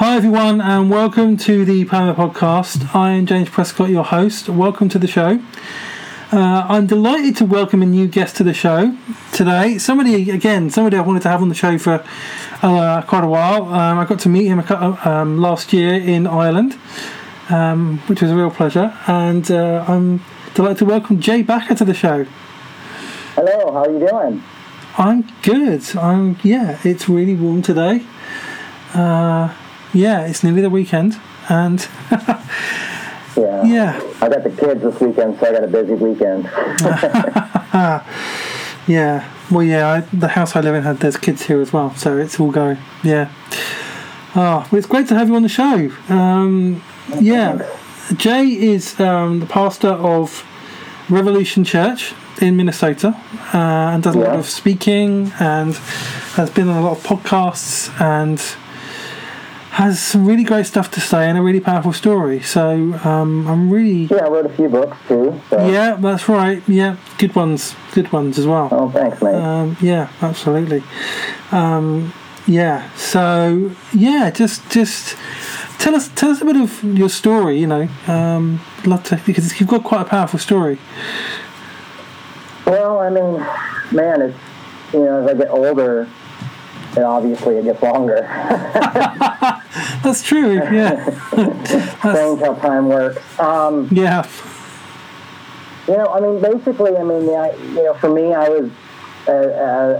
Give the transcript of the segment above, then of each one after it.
Hi, everyone, and welcome to the Poema Podcast. I am James Prescott, your host. Welcome to the show. Uh, I'm delighted to welcome a new guest to the show today. Somebody, again, somebody I wanted to have on the show for uh, quite a while. Um, I got to meet him um, last year in Ireland, um, which was a real pleasure. And uh, I'm delighted to welcome Jay Bakker to the show. Hello, how are you doing? I'm good. I'm yeah. It's really warm today. Uh, yeah, it's nearly the weekend, and yeah, yeah. I got the kids this weekend, so I got a busy weekend. yeah. Well, yeah. I, the house I live in had there's kids here as well, so it's all going. Yeah. Oh, well, it's great to have you on the show. Um, yeah, Jay is um, the pastor of Revolution Church in Minnesota uh, and does a lot of speaking and has been on a lot of podcasts and has some really great stuff to say and a really powerful story. So um, I'm really yeah. I wrote a few books too. So. Yeah, that's right. Yeah, good ones, good ones as well. Oh, thanks, mate. Um, yeah, absolutely. Um, yeah. So yeah, just just tell us tell us a bit of your story. You know, um, love to because you've got quite a powerful story. Well, I mean, man, it's you know as I get older, and obviously it gets longer. That's true. Yeah. Strange how time works. Um, yeah. You know, I mean, basically, I mean, I, you know, for me, I was uh,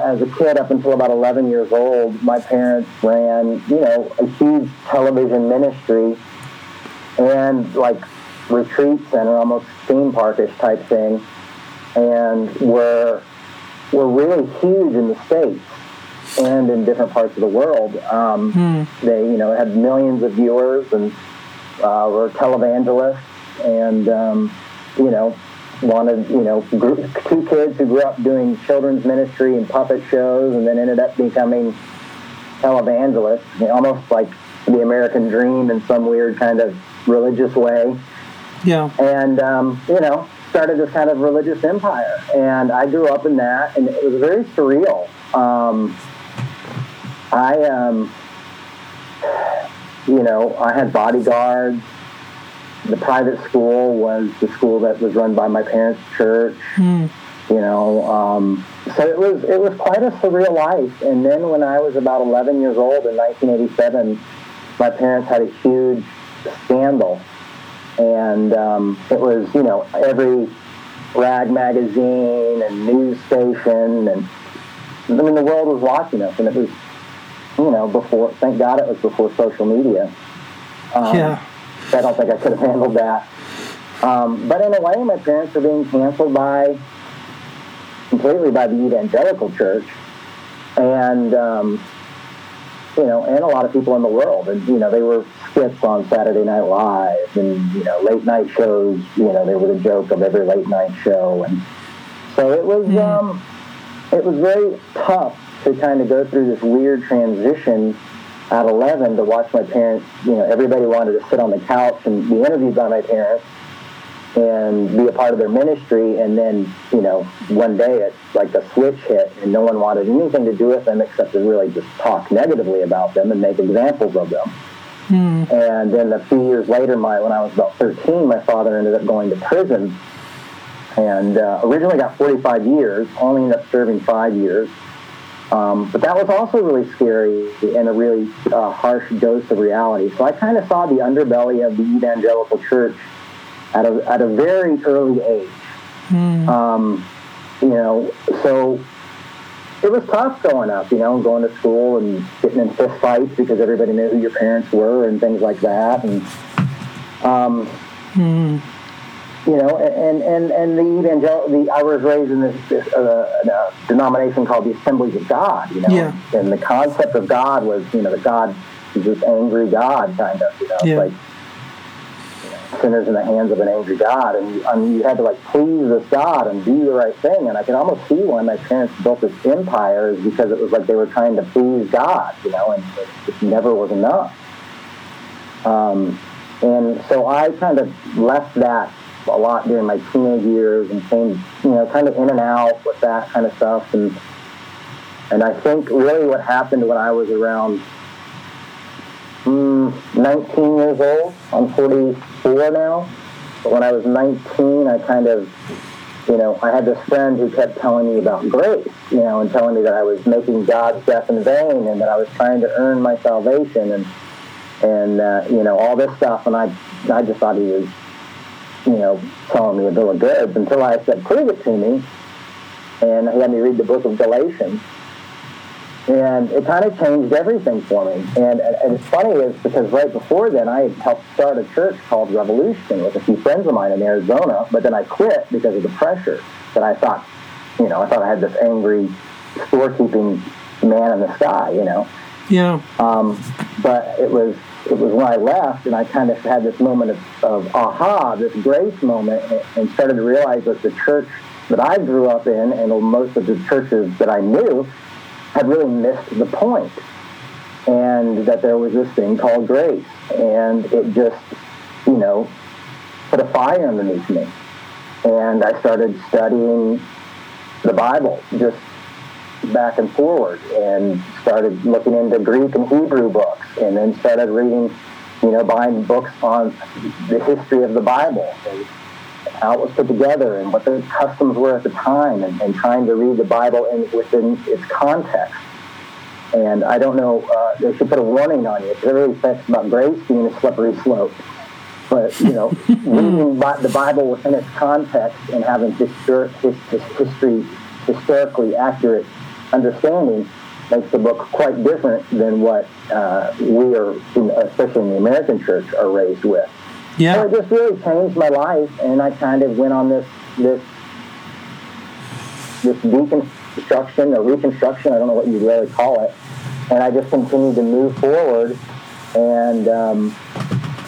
as a kid up until about 11 years old. My parents ran, you know, a huge television ministry and like retreat center, almost theme parkish type thing, and were were really huge in the states and in different parts of the world. Um, hmm. They, you know, had millions of viewers and uh, were televangelists, and um, you know, wanted, you know, two kids who grew up doing children's ministry and puppet shows, and then ended up becoming televangelists, you know, almost like the American dream in some weird kind of religious way. Yeah. And um, you know, started this kind of religious empire, and I grew up in that, and it was very surreal. Um, I, um, you know, I had bodyguards. The private school was the school that was run by my parents' church. Mm. You know, um, so it was it was quite a surreal life. And then when I was about 11 years old in 1987, my parents had a huge scandal, and um, it was you know every rag magazine and news station and I mean the world was watching us, and it was you know, before, thank God it was before social media. Um, yeah. I don't think I could have handled that. Um, but in a way, my parents were being canceled by, completely by the evangelical church. And, um, you know, and a lot of people in the world. And, you know, they were skits on Saturday Night Live and, you know, late night shows, you know, they were the joke of every late night show. And so it was, mm. um, it was very tough to kind of go through this weird transition at 11 to watch my parents, you know, everybody wanted to sit on the couch and be interviewed by my parents and be a part of their ministry. And then, you know, one day it's like the switch hit and no one wanted anything to do with them except to really just talk negatively about them and make examples of them. Mm. And then a few years later, my when I was about 13, my father ended up going to prison and uh, originally got 45 years, only ended up serving five years. Um, but that was also really scary and a really uh, harsh dose of reality. So I kind of saw the underbelly of the evangelical church at a, at a very early age. Mm. Um, you know, so it was tough growing up, you know, going to school and getting in fist fights because everybody knew who your parents were and things like that. And, um, mm you know, and and and the evangel the I was raised in this, this uh, denomination called the Assemblies of God, you know, yeah. and the concept of God was, you know, the God is this angry God, kind of, you know, yeah. like you know, sinners in the hands of an angry God, and you, and you had to like please this God and do the right thing, and I can almost see why my parents built this empire is because it was like they were trying to please God, you know, and it just never was enough. Um, and so I kind of left that a lot during my teenage years and came, you know, kind of in and out with that kind of stuff. And and I think really what happened when I was around, mm, 19 years old. I'm 44 now. But when I was 19, I kind of, you know, I had this friend who kept telling me about grace, you know, and telling me that I was making God's death in vain and that I was trying to earn my salvation and, and uh, you know, all this stuff. And I, I just thought he was, you know, telling me a bill of goods until I said, prove it to me. And he had me read the book of Galatians and it kind of changed everything for me. And, and it's funny is because right before then I had helped start a church called Revolution with a few friends of mine in Arizona, but then I quit because of the pressure that I thought, you know, I thought I had this angry storekeeping man in the sky, you know. Yeah. Um, but it was it was when I left, and I kind of had this moment of, of aha, this grace moment, and started to realize that the church that I grew up in, and most of the churches that I knew, had really missed the point. And that there was this thing called grace. And it just you know put a fire underneath me. And i started studying the bible just back and forward and started looking into greek and hebrew books and then started reading you know buying books on the history of the bible and how it was put together and what the customs were at the time and, and trying to read the Bible in, within its context. And I don't know, uh, they should put a warning on you because everybody thinks about grace being a slippery slope. But, you know, reading the Bible within its context and having histor- his, his history, historically accurate understanding makes the book quite different than what uh, we are, especially in the American church, are raised with. Yeah. So it just really changed my life, and I kind of went on this this this deconstruction or reconstruction. I don't know what you really call it, and I just continued to move forward, and um,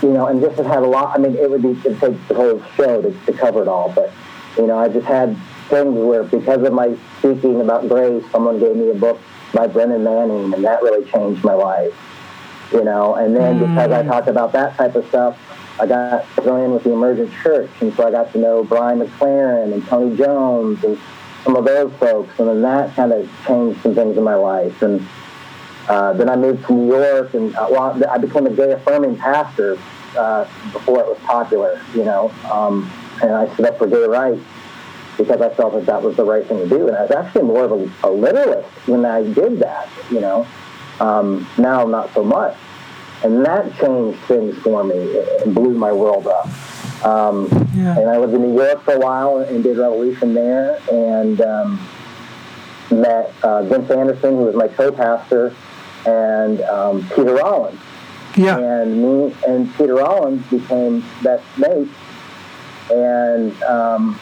you know, and just have had a lot. I mean, it would be it'd take the whole show to, to cover it all, but you know, I just had things where because of my speaking about grace, someone gave me a book by Brennan Manning, and that really changed my life. You know, and then mm. because I talked about that type of stuff, I got thrown in with the emergent church, and so I got to know Brian McLaren and Tony Jones and some of those folks, and then that kind of changed some things in my life. And uh, then I moved to New York, and uh, well, I became a gay affirming pastor uh, before it was popular, you know, um, and I stood up for gay rights because I felt that that was the right thing to do. And I was actually more of a, a literalist when I did that, you know. Um, now, not so much and that changed things for me and blew my world up. Um, yeah. And I lived in New York for a while and did Revolution there, and um, met uh, Vince Anderson, who was my co-pastor, and um, Peter Rollins. Yeah. And me and Peter Rollins became best mates, and um,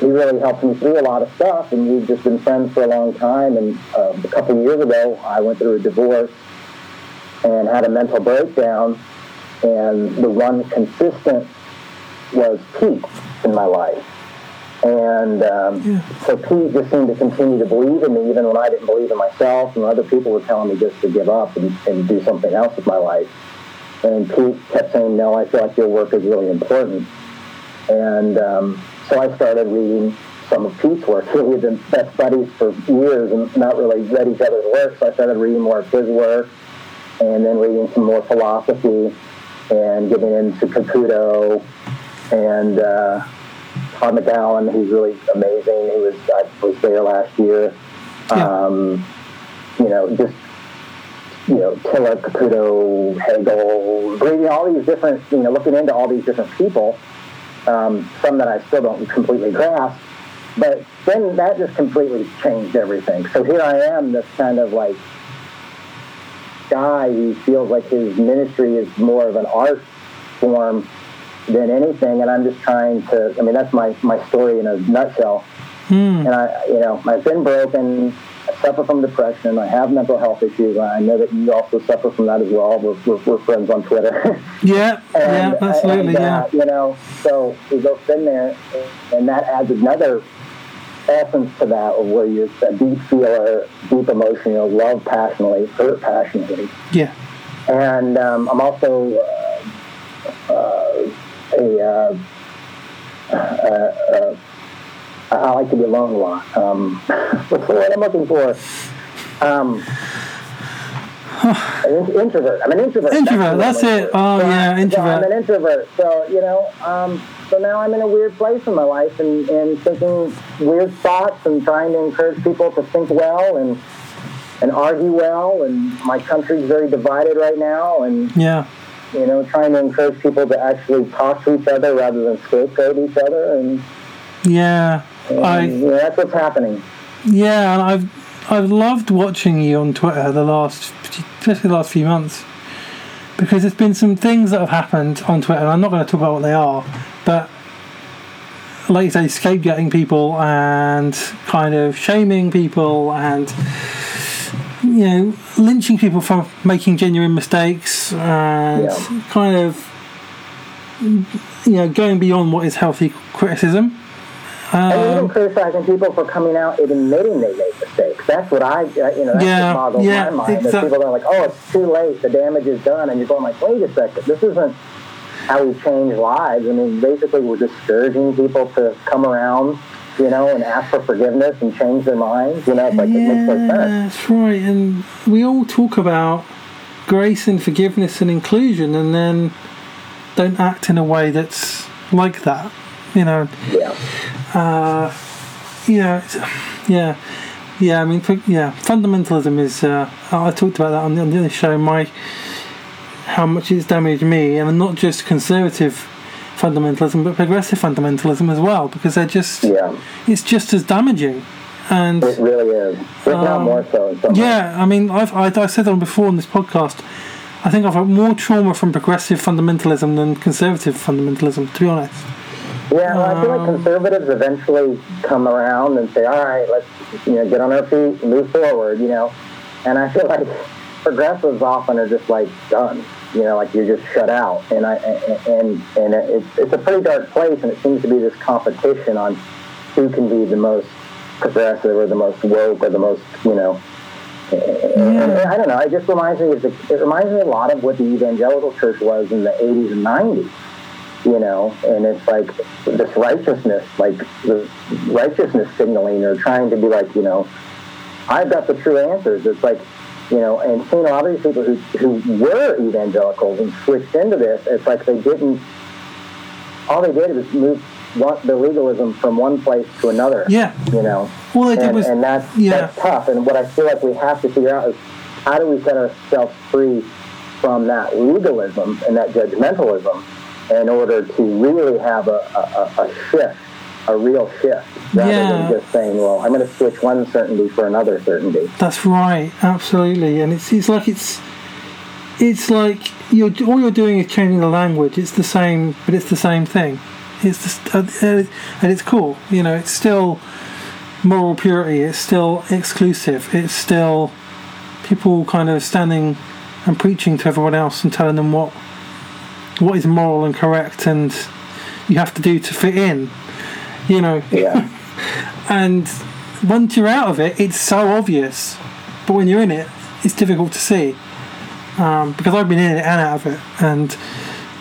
he really helped me through a lot of stuff. And we've just been friends for a long time. And uh, a couple of years ago, I went through a divorce and had a mental breakdown. And the one consistent was Pete in my life. And um, yeah. so Pete just seemed to continue to believe in me, even when I didn't believe in myself, and other people were telling me just to give up and, and do something else with my life. And Pete kept saying, "No, I feel like your work is really important." And um, so I started reading some of Pete's work. we've been best buddies for years and not really read each other's work, so I started reading more of his work and then reading some more philosophy and getting into Caputo and uh, Todd McGowan, who's really amazing. He was I was there last year. Yeah. Um, you know, just you know, Tillich, Caputo, Hegel, reading all these different, you know, looking into all these different people. Um, some that I still don't completely grasp, but then that just completely changed everything. So here I am, this kind of like guy who feels like his ministry is more of an art form than anything. And I'm just trying to, I mean, that's my, my story in a nutshell. Hmm. And I, you know, I've been broken. I suffer from depression. I have mental health issues. I know that you also suffer from that as well. We're, we're, we're friends on Twitter. yeah, and, yeah, absolutely, and, uh, yeah. You know, so we both been there, and that adds another essence to that of where you're a deep feeler, deep emotion, you know, love passionately, hurt passionately. Yeah. And um, I'm also uh, uh, a, uh, uh, I like to be alone a lot. Um, what's the word I'm looking for? Um, an introvert. I'm an introvert. Introvert. That's, that's it. Oh so yeah, I, introvert. So I'm an introvert. So you know, um, so now I'm in a weird place in my life and, and thinking weird thoughts and trying to encourage people to think well and and argue well. And my country's very divided right now. And yeah, you know, trying to encourage people to actually talk to each other rather than scapegoat each other. And yeah, I that's what's happening. Yeah, and I've I've loved watching you on Twitter the last, especially the last few months, because there's been some things that have happened on Twitter. And I'm not going to talk about what they are, but like you say, scapegoating people and kind of shaming people and you know lynching people for making genuine mistakes and yeah. kind of you know going beyond what is healthy criticism um, and even criticizing people for coming out and admitting they made mistakes. That's what I, uh, you know, that's yeah, what boggles yeah, my mind. Exactly. people are like, oh, it's too late, the damage is done. And you're going like, wait a second, this isn't how we change lives. I mean, basically we're discouraging people to come around, you know, and ask for forgiveness and change their minds. You know, it's like, yeah, it makes no sense. That's right. And we all talk about grace and forgiveness and inclusion and then don't act in a way that's like that, you know. Yeah uh, yeah, yeah, yeah. I mean, yeah, fundamentalism is. Uh, I talked about that on the, on the other show. My how much it's damaged me, and not just conservative fundamentalism, but progressive fundamentalism as well, because they're just. Yeah. It's just as damaging. And it really is. Um, more so. yeah, I mean, I've I, I said on before on this podcast. I think I've had more trauma from progressive fundamentalism than conservative fundamentalism, to be honest. Yeah, well, I feel like um, conservatives eventually come around and say, "All right, let's you know get on our feet, and move forward," you know. And I feel like progressives often are just like done, you know, like you're just shut out. And I and and it's it's a pretty dark place, and it seems to be this competition on who can be the most progressive or the most woke or the most, you know. Yeah. I don't know. It just reminds me. Of the, it reminds me a lot of what the evangelical church was in the '80s and '90s you know, and it's like this righteousness, like the righteousness signaling or trying to be like, you know, I've got the true answers. It's like, you know, and seeing a lot of these people who, who were evangelicals and switched into this, it's like they didn't, all they did was move the legalism from one place to another. Yeah. You know, they did and, was, and that's, yeah. that's tough. And what I feel like we have to figure out is how do we set ourselves free from that legalism and that judgmentalism in order to really have a, a, a shift, a real shift, rather yeah. than just saying, well, I'm going to switch one certainty for another certainty. That's right, absolutely. And it's, it's like it's it's like you're all you're doing is changing the language. It's the same, but it's the same thing. It's just, uh, uh, and it's cool. You know, it's still moral purity. It's still exclusive. It's still people kind of standing and preaching to everyone else and telling them what what is moral and correct and you have to do to fit in you know? Yeah. And once you're out of it it's so obvious but when you're in it it's difficult to see. Um, because I've been in it and out of it and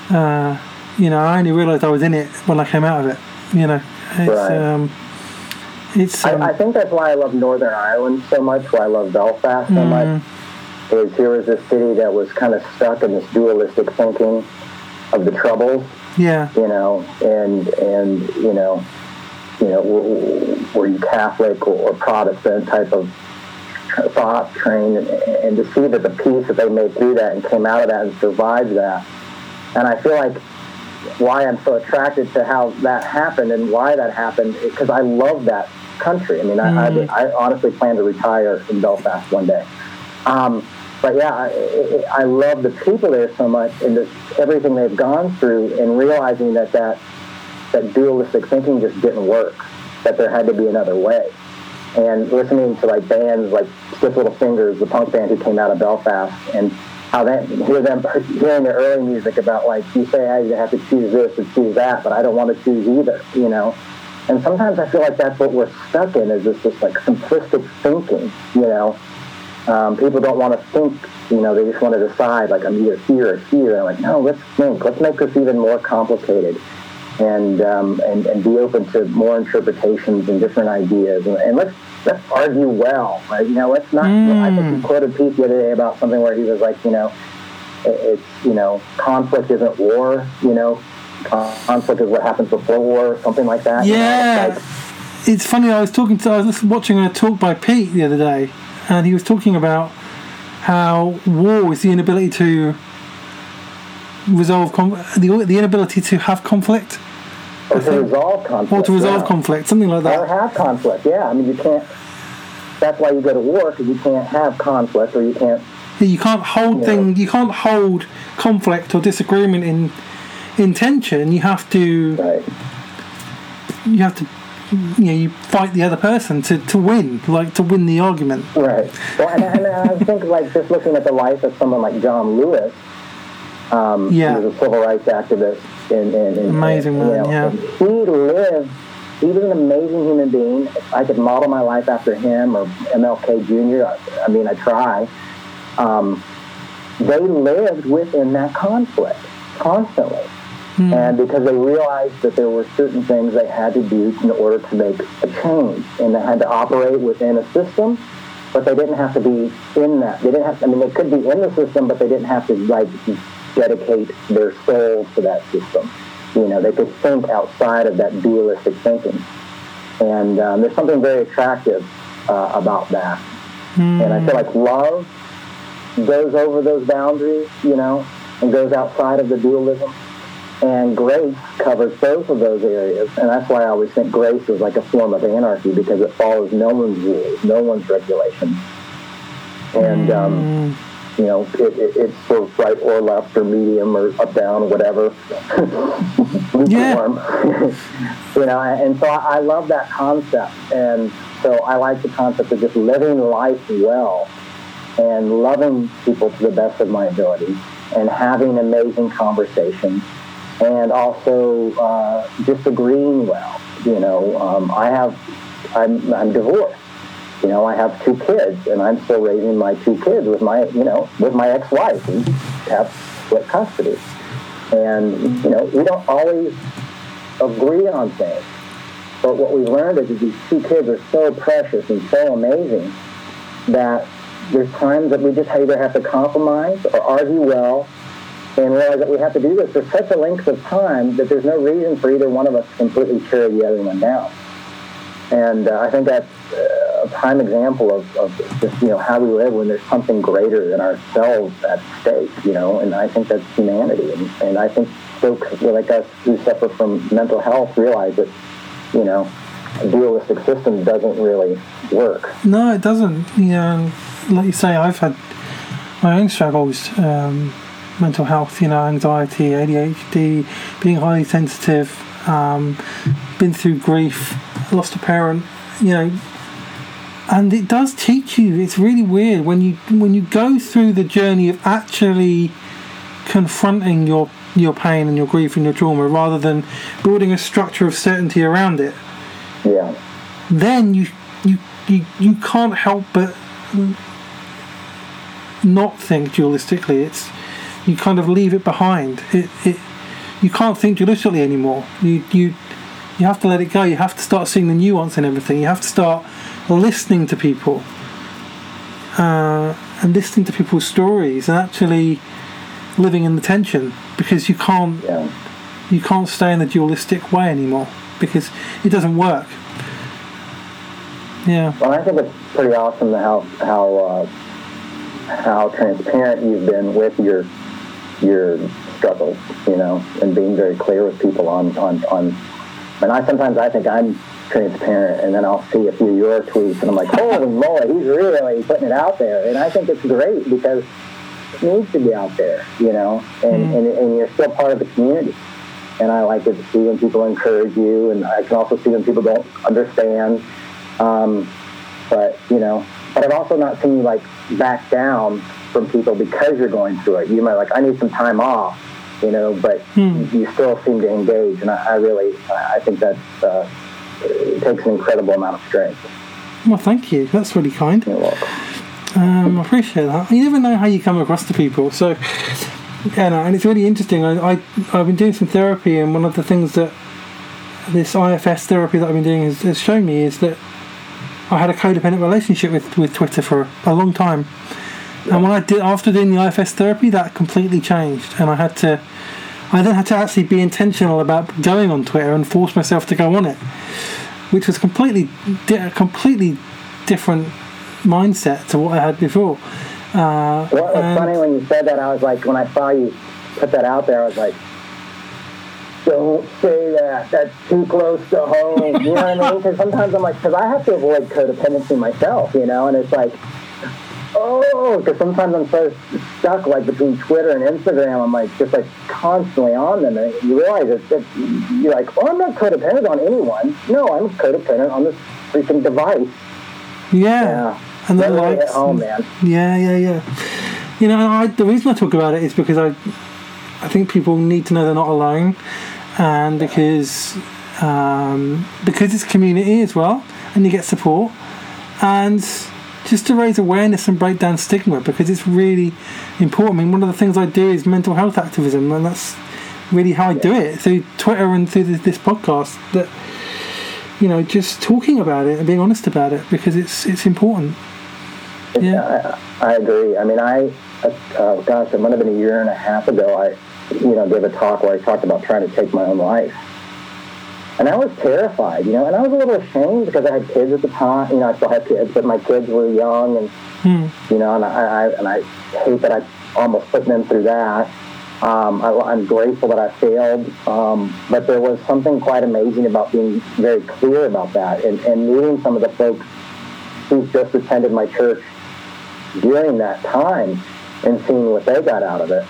uh, you know I only realised I was in it when I came out of it you know? It's right. um, it's um, I, I, think that's why I love Northern Ireland so much why I love Belfast so mm. much is here was this city that was kind of stuck in this dualistic thinking of the troubles. Yeah. You know, and and you know, you know, were you Catholic or Protestant type of thought train, and, and to see that the peace that they made through that and came out of that and survived that, and I feel like why I'm so attracted to how that happened and why that happened because I love that country. I mean, mm. I, I, I honestly plan to retire in Belfast one day. Um, but yeah, I, I love the people there so much and just everything they've gone through and realizing that that, that dualistic thinking just didn't work, that there had to be another way. And listening to like bands like Stiff Little Fingers, the punk band who came out of Belfast, and how that hear them hearing their early music about like you say ah, I have to choose this and choose that, but I don't want to choose either, you know. And sometimes I feel like that's what we're stuck in is this just like simplistic thinking, you know um, people don't want to think, you know, they just want to decide, like, I'm either here or here. And like, no, let's think. Let's make this even more complicated and, um, and, and be open to more interpretations and different ideas. And, and let's let's argue well. Like, you know, let's not. I think you quoted Pete the other day about something where he was like, you know, it, it's you know, conflict isn't war. You know, conflict is what happens before war, something like that. you know? Yeah. It's like, It's funny. I was talking to. I was watching a talk by Pete the other day, and he was talking about how war is the inability to resolve con- the the inability to have conflict or to resolve conflict. or to resolve yeah. conflict, something like Or that. have conflict. Yeah, I mean, you can't. That's why you go to war because you can't have conflict, or you can't. You can't hold Yeah. thing. You can't hold conflict or disagreement in in tension. You have to. Right. You have to. You know, you fight the other person to, to win, like to win the argument. Right. Well, and, and I think like just looking at the life of someone like John Lewis. Um, Yeah. He was a civil rights activist. In, in, in, Amazing in, man, yeah. He lived. He was an amazing human being. I could model my life after him or MLK Jr., I, I mean, I try. Um, they lived within that conflict constantly. And because they realized that there were certain things they had to do in order to make a change, and they had to operate within a system, but they didn't have to be in that. They didn't have. I mean, they could be in the system, but they didn't have to like dedicate their soul to that system. You know, they could think outside of that dualistic thinking, and um, there's something very attractive uh, about that. And I feel like love goes over those boundaries, you know, and goes outside of the dualism. And grace covers both of those areas. And that's why I always think grace is like a form of anarchy because it follows no one's rules, no one's regulations. And, um, you know, it, it, it's for right or left or medium or up, down, whatever. Yeah. You know, and so I, I love that concept. And so I like the concept of just living life well and loving people to the best of my ability and having amazing conversations and also uh, just agreeing well. You know, um, I have, I'm, I'm divorced. You know, I have two kids, and I'm still raising my two kids with my, you know, with my ex-wife, and have split custody. And you know, we don't always agree on things, but what we've learned is that these two kids are so precious and so amazing that there's times that we just either have to compromise or argue well and realize that we have to do this for such a length of time that there's no reason for either one of us to completely tear the other one down. And uh, I think that's uh, a prime example of, of just, you know, how we live when there's something greater than ourselves at stake, you know, and I think that's humanity. And, and I think folks like us who suffer from mental health realize that, you know, a dualistic system doesn't really work. No, it doesn't. You know, like you say, I've had my own struggles, um, mental health, you know, anxiety, ADHD, being highly sensitive, um, been through grief, lost a parent, you know, and it does teach you. It's really weird when you when you go through the journey of actually confronting your your pain and your grief and your trauma rather than building a structure of certainty around it Yeah. then you you you, you can't help but not think dualistically. It's you kind of leave it behind. It, it you can't think dualistically anymore. You you you have to let it go. You have to start seeing the nuance in everything. You have to start listening to people uh, and listening to people's stories and actually living in the tension because you can't Yeah. you can't stay in the dualistic way anymore because it doesn't work. Yeah. Well, I think it's pretty awesome how how uh, how transparent you've been with your your struggles, you know, and being very clear with people on on on. And I sometimes I think I'm transparent, and then I'll see a few of your tweets, and I'm like, holy moly, he's really putting it out there. And I think it's great because it needs to be out there, you know, and, and, and you're still part of the community. And I like to see when people encourage you, and I can also see when people don't understand. Um, but you know, but I've also not seen you like back down from people because you're going through it. You might like, I need some time off, you know, but you still seem to engage, and I, I really, I I think that uh, it takes an incredible amount of strength. Well, thank you. That's really kind. You're welcome. Um, I appreciate that. You never know how you come across to people. So, yeah, no, and it's really interesting. I, I, I've been doing some therapy, and one of the things that this IFS therapy that I've been doing has, has shown me is that I had a codependent relationship with, with Twitter for a long time. And when I did after doing the IFS therapy, that completely changed, and I had to. I then had to actually be intentional about going on Twitter and force myself to go on it, which was completely, di- completely different mindset to what I had before. Uh, Well, it was and- funny when you said that. I was like, when I saw you put that out there, I was like, don't say that. That's too close to home. You know what I mean? Because sometimes I'm like, because I have to avoid codependency myself, you know, and it's like, oh, because sometimes I'm so stuck like between Twitter and Instagram. I'm like just like constantly on them, and you realize that, that you're like, well, I'm not codependent on anyone. No, I'm codependent on this freaking device. yeah, Yeah. and the likes. home, man. Yeah, yeah, yeah. You know, I, the reason I talk about it is because I, I think people need to know they're not alone, and because, um, because it's community as well, and you get support, and just to raise awareness and break down stigma because it's really important. I mean, one of the things I do is mental health activism, and that's really how I do it through Twitter and through this, podcast. That you know, just talking about it and being honest about it because it's it's important. Yeah. I, I agree. I mean, I, uh, gosh, it might have been a year and a half ago. I, you know, gave a talk where I talked about trying to take my own life, and I was terrified. You know, and I was a little ashamed because I had kids at the time. You know, I still have kids, but my kids were young, and you know, and I, I and I hate that I almost put them through that. Um, I, I'm grateful that I failed, um, but there was something quite amazing about being very clear about that and, and meeting some of the folks who just attended my church during that time and seeing what they got out of it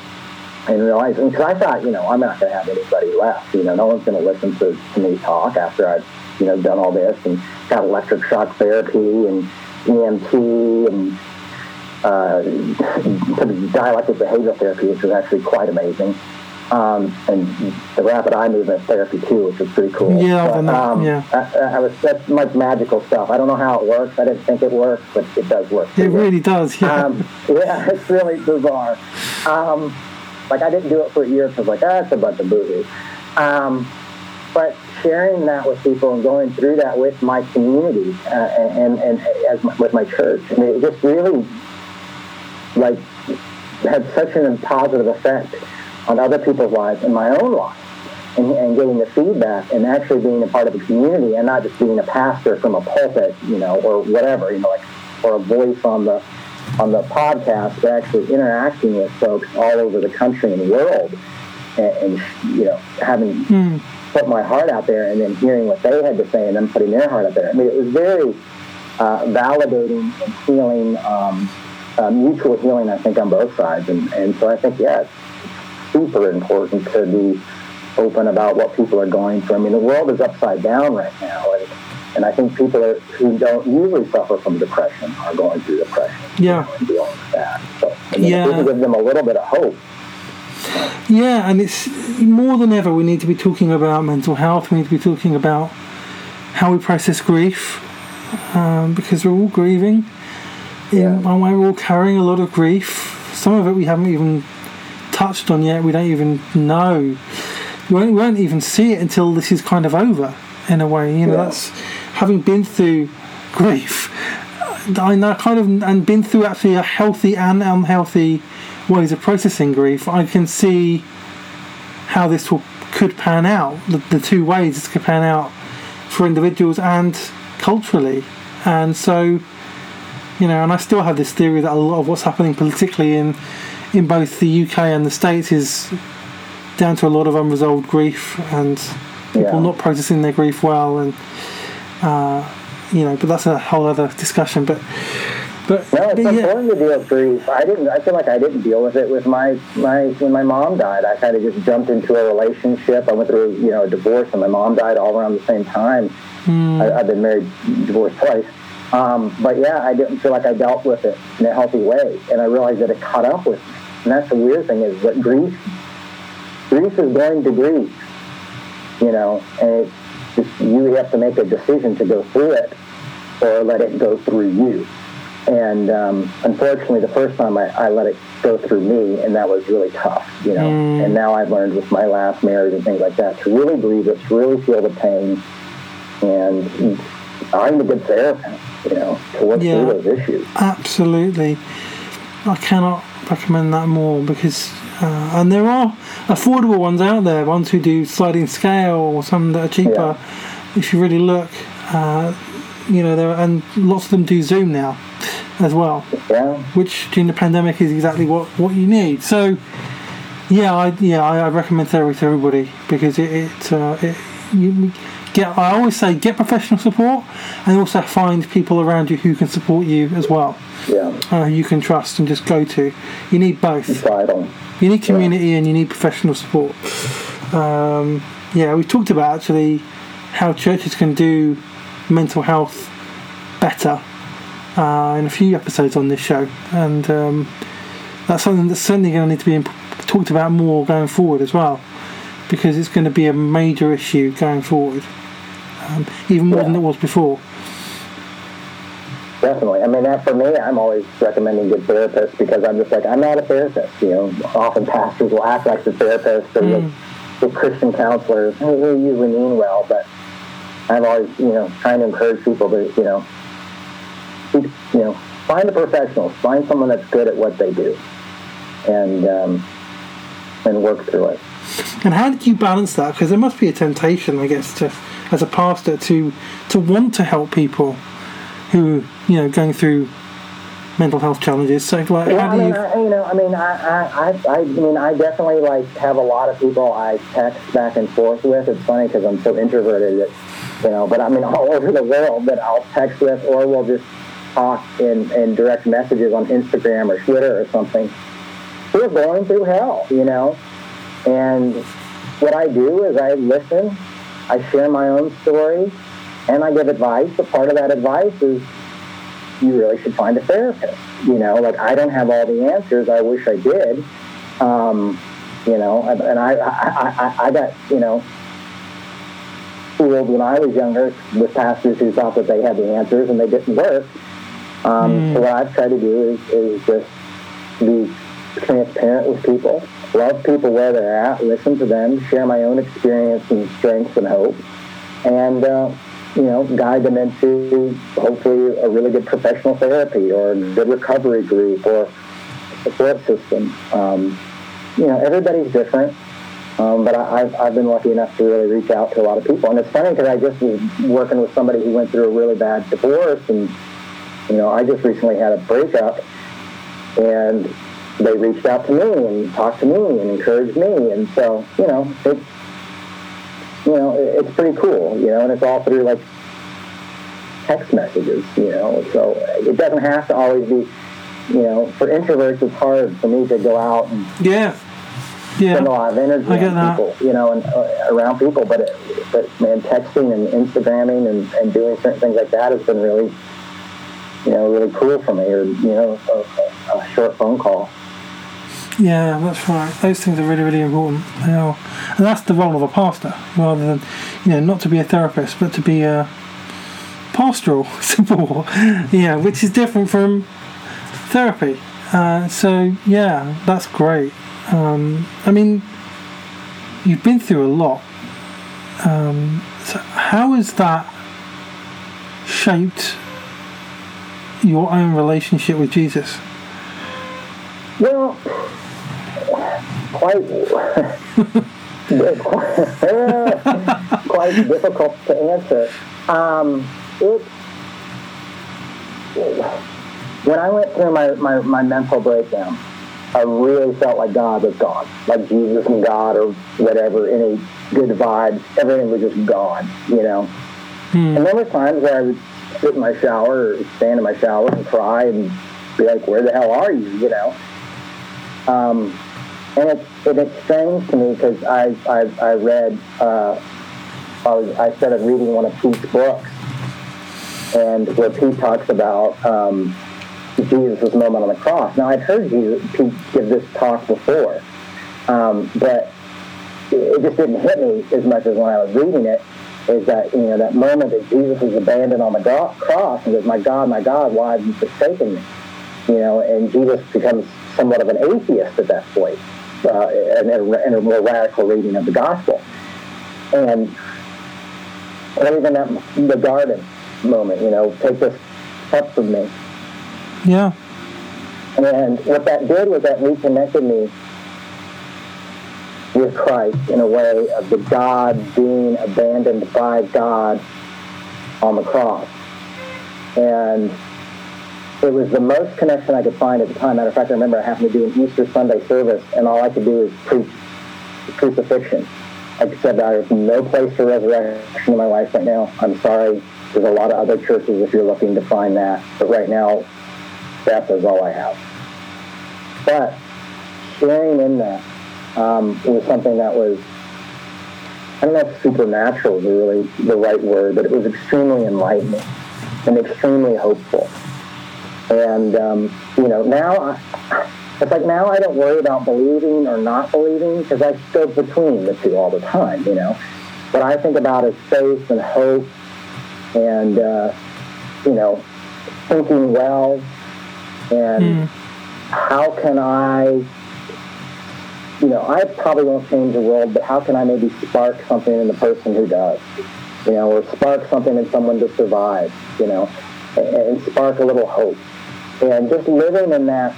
and realizing because I thought you know I'm not going to have anybody left you know no one's going to listen to, to me talk after I've you know done all this and got electric shock therapy and EMT and uh, dialectic behavioral therapy which was actually quite amazing um, and the rapid eye movement therapy too which was pretty cool Yeah, But, that, um, yeah. I, I was that's like magical stuff I don't know how it works I didn't think it worked but it does work It really does. Yeah. um, yeah, it's really bizarre. Um, like I didn't do it for a year because like that's a bunch of boohoo. Um, but sharing that with people and going through that with my community uh, and, and as my, with my church, I mean, it just really like had such a positive effect on other people's lives and my own life. And, and getting the feedback and actually being a part of a community and not just being a pastor from a pulpit, you know, or whatever, you know, like or a voice on the on the podcast, but actually interacting with folks all over the country and world, and, and you know, having put my heart out there, and then hearing what they had to say, and then putting their heart out there. I mean, it was very uh, validating and healing, um, uh, mutual healing. I think on both sides, and and so I think yeah, it's super important to be open about what people are going through. I mean, the world is upside down right now, and and I think people are, who don't usually suffer from depression are going through depression. Yeah. and dealing with that. So I mean, Yeah. if we can give them a little bit of hope. Yeah, and it's more than ever we need to be talking about mental health. We need to be talking about how we process grief um, because we're all grieving. In Yeah. one way, we're all carrying a lot of grief. Some of it we haven't even touched on yet. We don't even know. We won't, we won't even see it until this is kind of over. In a way, you know, Yeah. that's having been through grief. I know kind of and been through actually a healthy and unhealthy ways of processing grief. I can see how this will, could pan out. The, the two ways this could pan out for individuals and culturally, and so you know, and I still have this theory that a lot of what's happening politically in in both the UK and the States is down to a lot of unresolved grief and people Yeah. not processing their grief well, and uh, you know, but that's a whole other discussion. But but, No, it's but yeah, important to deal with grief. I didn't. I feel like I didn't deal with it with my my when my mom died. I kind of just jumped into a relationship. I went through you know a divorce, and my mom died all around the same time. I, I've been married, divorced twice. Um, but yeah, I didn't feel like I dealt with it in a healthy way, and I realized that it caught up with me. And that's the weird thing is that grief, grief is going to grieve, you know, and it's you have to make a decision to go through it or let it go through you. And um, unfortunately, the first time I, I let it go through me, and that was really tough, you know. And now I've learned with my last marriage and things like that to really breathe it, to really feel the pain. And I'm a good therapist. you know, to work Yeah. through those issues. Absolutely. I cannot recommend that more because, uh, and there are affordable ones out there, ones who do sliding scale or some that are cheaper. If you really look, uh, you know, there and lots of them do Zoom now as well, Yeah, which during the pandemic is exactly what, what you need. So, yeah, I yeah I, I recommend therapy to everybody because it, it, uh, it you get. I always say get professional support and also find people around you who can support you as well yeah, uh, you can trust and just go to. You need both. vital. You need community and you need professional support. Um, yeah, we talked about actually how churches can do mental health better uh, in a few episodes on this show, and um, that's something that's certainly going to need to be imp- talked about more going forward as well, because it's going to be a major issue going forward, um, even more than it was before. Definitely. I mean, that for me, I'm always recommending good therapists because I'm just like, I'm not a therapist. You know, often pastors will act like the therapist or the with Christian counselors. They they usually mean well, but I'm always, you know, trying to encourage people to, you know, you know, find a professional, find someone that's good at what they do, and um, and work through it. And how did you balance that? Because there must be a temptation, I guess, to as a pastor to to want to help people who you know going through mental health challenges. So, like, Yeah, how I do mean, you? I, you know, I mean, I, I, I, I mean, I definitely like have a lot of people I text back and forth with. It's funny because I'm so introverted that, you know, but I mean, all over the world that I'll text with, or we'll just talk in, in direct messages on Instagram or Twitter or something. We're going through hell, you know, and what I do is I listen, I share my own story, and I give advice. But part of that advice is you really should find a therapist. You know, like I don't have all the answers. I wish I did. Um, you know, and I, I, I, I got, you know, fooled when I was younger with pastors who thought that they had the answers and they didn't work. Um, So what I've tried to do is, is just be transparent with people, love people where they're at, listen to them, share my own experience and strengths and hope, and uh, you know, guide them into hopefully a really good professional therapy or a good recovery group or support system. Um, you know, everybody's different. Um, but I, I've, I've been lucky enough to really reach out to a lot of people. And it's funny because I just was working with somebody who went through a really bad divorce. And, you know, I just recently had a breakup. And they reached out to me and talked to me and encouraged me. And so, you know, it's, you know, it, it's pretty cool, you know, and it's all through like text messages, you know. So it doesn't have to always be, you know, for introverts, it's hard for me to go out and Yeah, yeah, spend a lot of energy on people, you know, and uh, around people. But it, but man, texting and Instagramming and, and doing certain things like that has been really, you know, really cool for me. Or you know, a, a short phone call. Yeah. That's right. Those things are really, really important. They are, and that's the role of a pastor, rather than you know not to be a therapist, but to be a pastoral support. yeah, which is different from therapy. Uh, so yeah, that's great. Um, I mean, you've been through a lot. Um, so how has that shaped your own relationship with Jesus? Well, quite. quite difficult to answer. Um, it when I went through my, my, my mental breakdown, I really felt like God was gone, like Jesus and God or whatever, any good vibes, everything was just gone, you know. And there were times where I would sit in my shower or stand in my shower and cry and be like, "Where the hell are you?" You know. Um, and it's and it's strange to me because I I I read uh, I was I started reading one of Pete's books, and where Pete talks about um, Jesus' moment on the cross. Now I'd heard Jesus, Pete give this talk before, um, but it just didn't hit me as much as when I was reading it. Is that you know that moment that Jesus is abandoned on the cross and goes, "My God, my God, why have you forsaken me?" You know, and Jesus becomes somewhat of an atheist at that point, uh, in, a, a more radical reading of the gospel. And or even that the garden moment, you know, take this up from me. Yeah. And what that did was that reconnected me with Christ in a way of the God being abandoned by God on the cross. And it was the most connection I could find at the time. Matter of fact, I remember I happened to do an Easter Sunday service, and all I could do was preach the crucifixion. I said, there's no place for resurrection in my life right now. I'm sorry. There's a lot of other churches if you're looking to find that. But right now, death is all I have. But sharing in that um, was something that was, I don't know if supernatural is really the right word, but it was extremely enlightening and extremely hopeful. And, um, you know, now, I, it's like now I don't worry about believing or not believing because I go between the two all the time, you know. What I think about is faith and hope and, uh, you know, thinking well and mm. how can I you know, I probably won't change the world, but how can I maybe spark something in the person who does? You know, or spark something in someone to survive, you know, and, and spark a little hope. And just living in that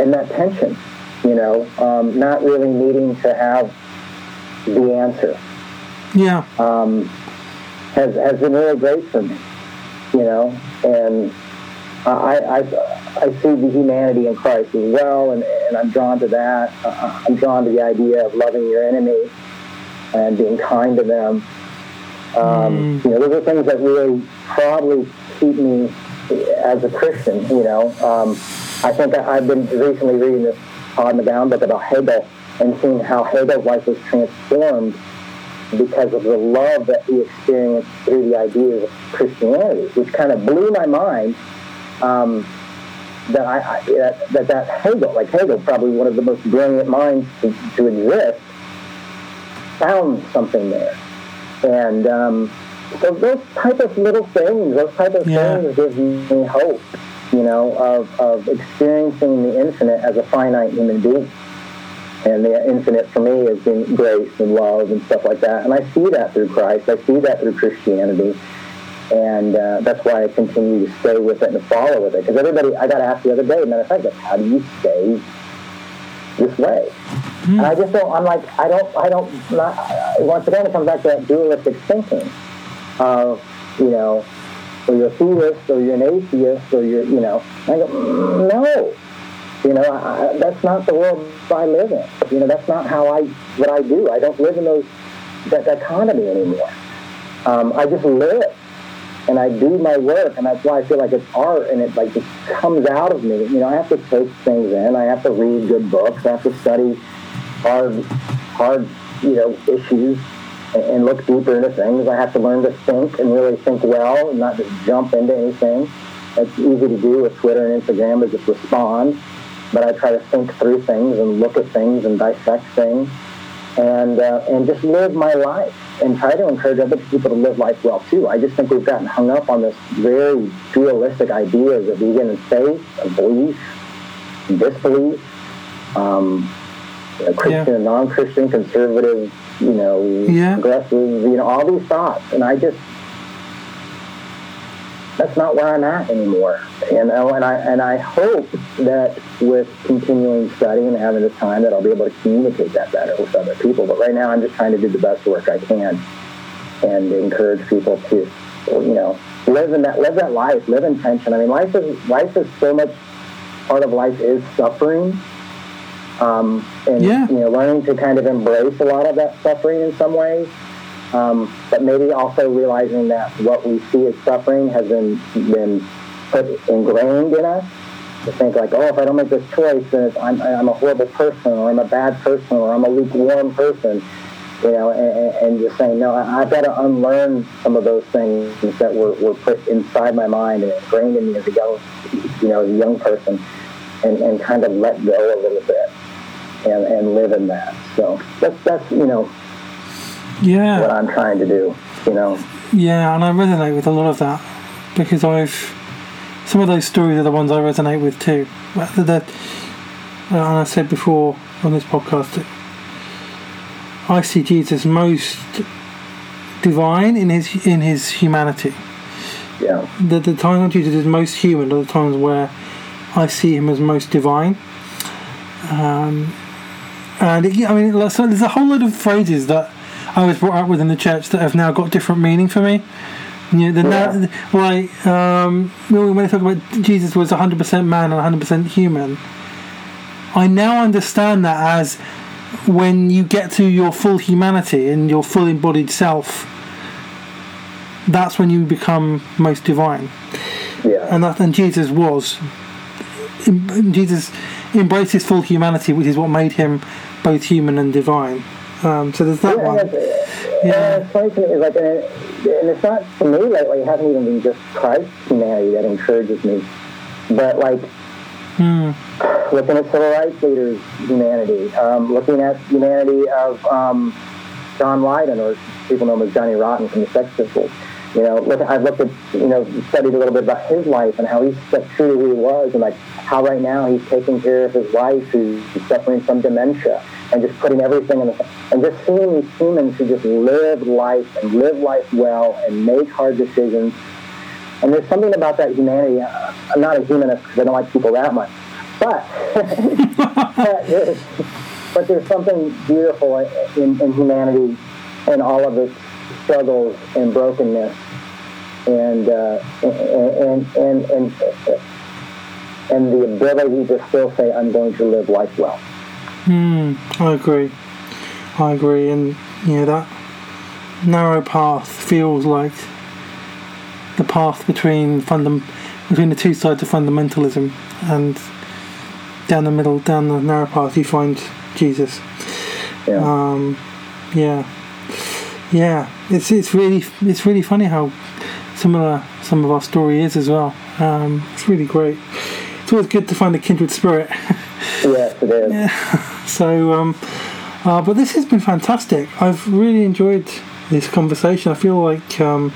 in that tension, you know, um, not really needing to have the answer. Yeah. Um, has has been really great for me, you know, and I, I, I see the humanity in Christ as well, and, and I'm drawn to that. Uh, I'm drawn to the idea of loving your enemy and being kind to them. Um, mm. You know, those are things that really probably keep me as a Christian. You know, um, I think I, have been recently reading this Todd McGowan book about Hegel and seeing how Hegel's life was transformed because of the love that he experienced through the ideas of Christianity, which kind of blew my mind um, that I, I that, that, that Hegel, like Hegel, probably one of the most brilliant minds to, to exist, found something there, and um, so those type of little things, those type of yeah. things, give me hope, you know, of of experiencing the infinite as a finite human being. And the infinite for me is in grace and love and stuff like that. And I see that through Christ. I see that through Christianity and uh, that's why I continue to stay with it and follow with it. Because everybody, I got asked the other day, matter of fact, like, how do you stay this way? Mm. And I just don't. I'm like, I don't. I don't. Not, once again, it comes back to that dualistic thinking of, you know, or you're a theist, or you're an atheist, or you're, you know. I go, mm, no. You know, I, that's not the world I live in. You know, that's not how I what I do. I don't live in those that dichotomy anymore. Um, I just live and I do my work, and that's why I feel like it's art, and it like just comes out of me. You know, I have to take things in. I have to read good books. I have to study hard, hard, you know, issues, and, look deeper into things. I have to learn to think and really think well, and not just jump into anything. It's easy to do with Twitter and Instagram to just respond, but I try to think through things and look at things and dissect things, and uh, and just live my life and try to encourage other people to live life well too. I just think we've gotten hung up on this very dualistic ideas of vegan and faith, of belief, disbelief, um, Christian yeah. and non-Christian, conservative, you know, yeah. progressive, you know, all these thoughts. And I just, that's not where I'm at anymore. You know, and I and I hope that with continuing study and having this time that I'll be able to communicate that better with other people. But right now I'm just trying to do the best work I can and encourage people to you know, live in that live that life, live intention. I mean life is life is so much part of life is suffering. Um, and yeah. you know, learning to kind of embrace a lot of that suffering in some ways um, but maybe also realizing that what we see as suffering has been been put ingrained in us to think like, oh, if I don't make this choice, then I'm, I'm a horrible person, or I'm a bad person, or I'm a lukewarm person. You know, and, and just saying, no, I've got to unlearn some of those things that were, were put inside my mind and ingrained in me as a young, you know, as a young person, and, and kind of let go a little bit and, and live in that. So that's that's you know yeah what I'm trying to do. You know. Yeah, and I resonate with a lot of that because I've some of those stories are the ones I resonate with too. That, and I said before on this podcast, I see Jesus most divine in his in his humanity. Yeah. The, the times when Jesus is most human are the times where I see him as most divine. Um, and it, I mean, so there's a whole lot of phrases that I was brought up with in the church that have now got different meaning for me. You know, the Yeah. na- like um, when I talk about Jesus was 100% man and 100% human, I now understand that as when you get to your full humanity and your full embodied self, that's when you become most divine. Yeah. And that, and Jesus was. Jesus embraced his full humanity, which is what made him both human and divine. Um, so there's that Yeah, one. Yeah. it's funny to me. Like, and, it, and it's not for me lately. It hasn't even been just Christ's humanity that encourages me, but like Hmm. looking at civil rights leaders' humanity, um, looking at humanity of um, John Lydon, or people know him as Johnny Rotten from the Sex Pistols. You know, look, I've looked at, you know, studied a little bit about his life and how he stuck true to who he was, and like how right now he's taking care of his wife who's suffering from dementia, and just putting everything in the, and just seeing these humans who just live life and live life well and make hard decisions. And there's something about that humanity. uh, I'm not a humanist because I don't like people that much, but but, there's, but there's something beautiful in, in humanity and all of its struggles and brokenness and uh, and, and, and, and, the ability to still say, I'm going to live life well. Hmm, I agree. I agree, and you know that narrow path feels like the path between fundam- between the two sides of fundamentalism, and down the middle, down the narrow path, you find Jesus. Yeah. Um, yeah, yeah. It's it's really it's really funny how similar some of our story is as well. Um, it's really great. It's always good to find a kindred spirit. yes, it is. Yeah. So, um, uh, but this has been fantastic. I've really enjoyed this conversation. I feel like um,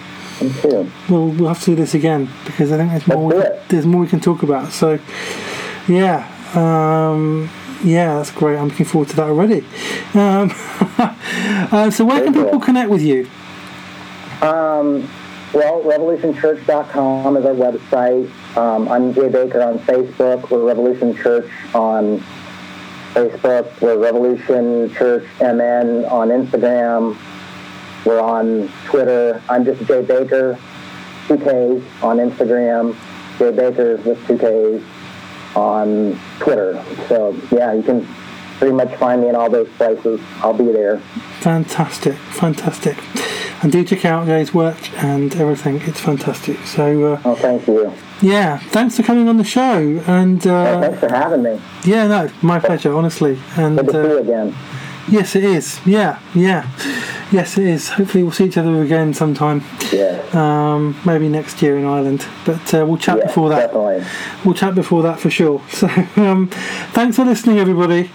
we'll we'll have to do this again because I think there's more we can, there's more we can talk about. So, yeah, um, yeah, that's great. I'm looking forward to that already. Um, uh, so, where can people cool. connect with you? Um, well, revolutionchurch.com is our website. Um, I'm Jay Bakker on Facebook. We're Revolution Church on Facebook. We're Revolution Church MN on Instagram. We're on Twitter. I'm just Jay Bakker, two Ks on Instagram. Jay Bakker with two Ks on Twitter. So yeah, you can pretty much find me in all those places. I'll be there. Fantastic, fantastic. And do check out Jay's work and everything. It's fantastic. So, uh, Oh, thank you. yeah, thanks for coming on the show. And uh, Thanks for having me. Yeah, no, my pleasure, honestly. And Good to see you uh, again. Yes, it is. Yeah, yeah, yes, it is. Hopefully, we'll see each other again sometime. Yes. Um, maybe next year in Ireland, but uh, we'll chat yes, before that. Definitely. We'll chat before that for sure. So, um, thanks for listening, everybody.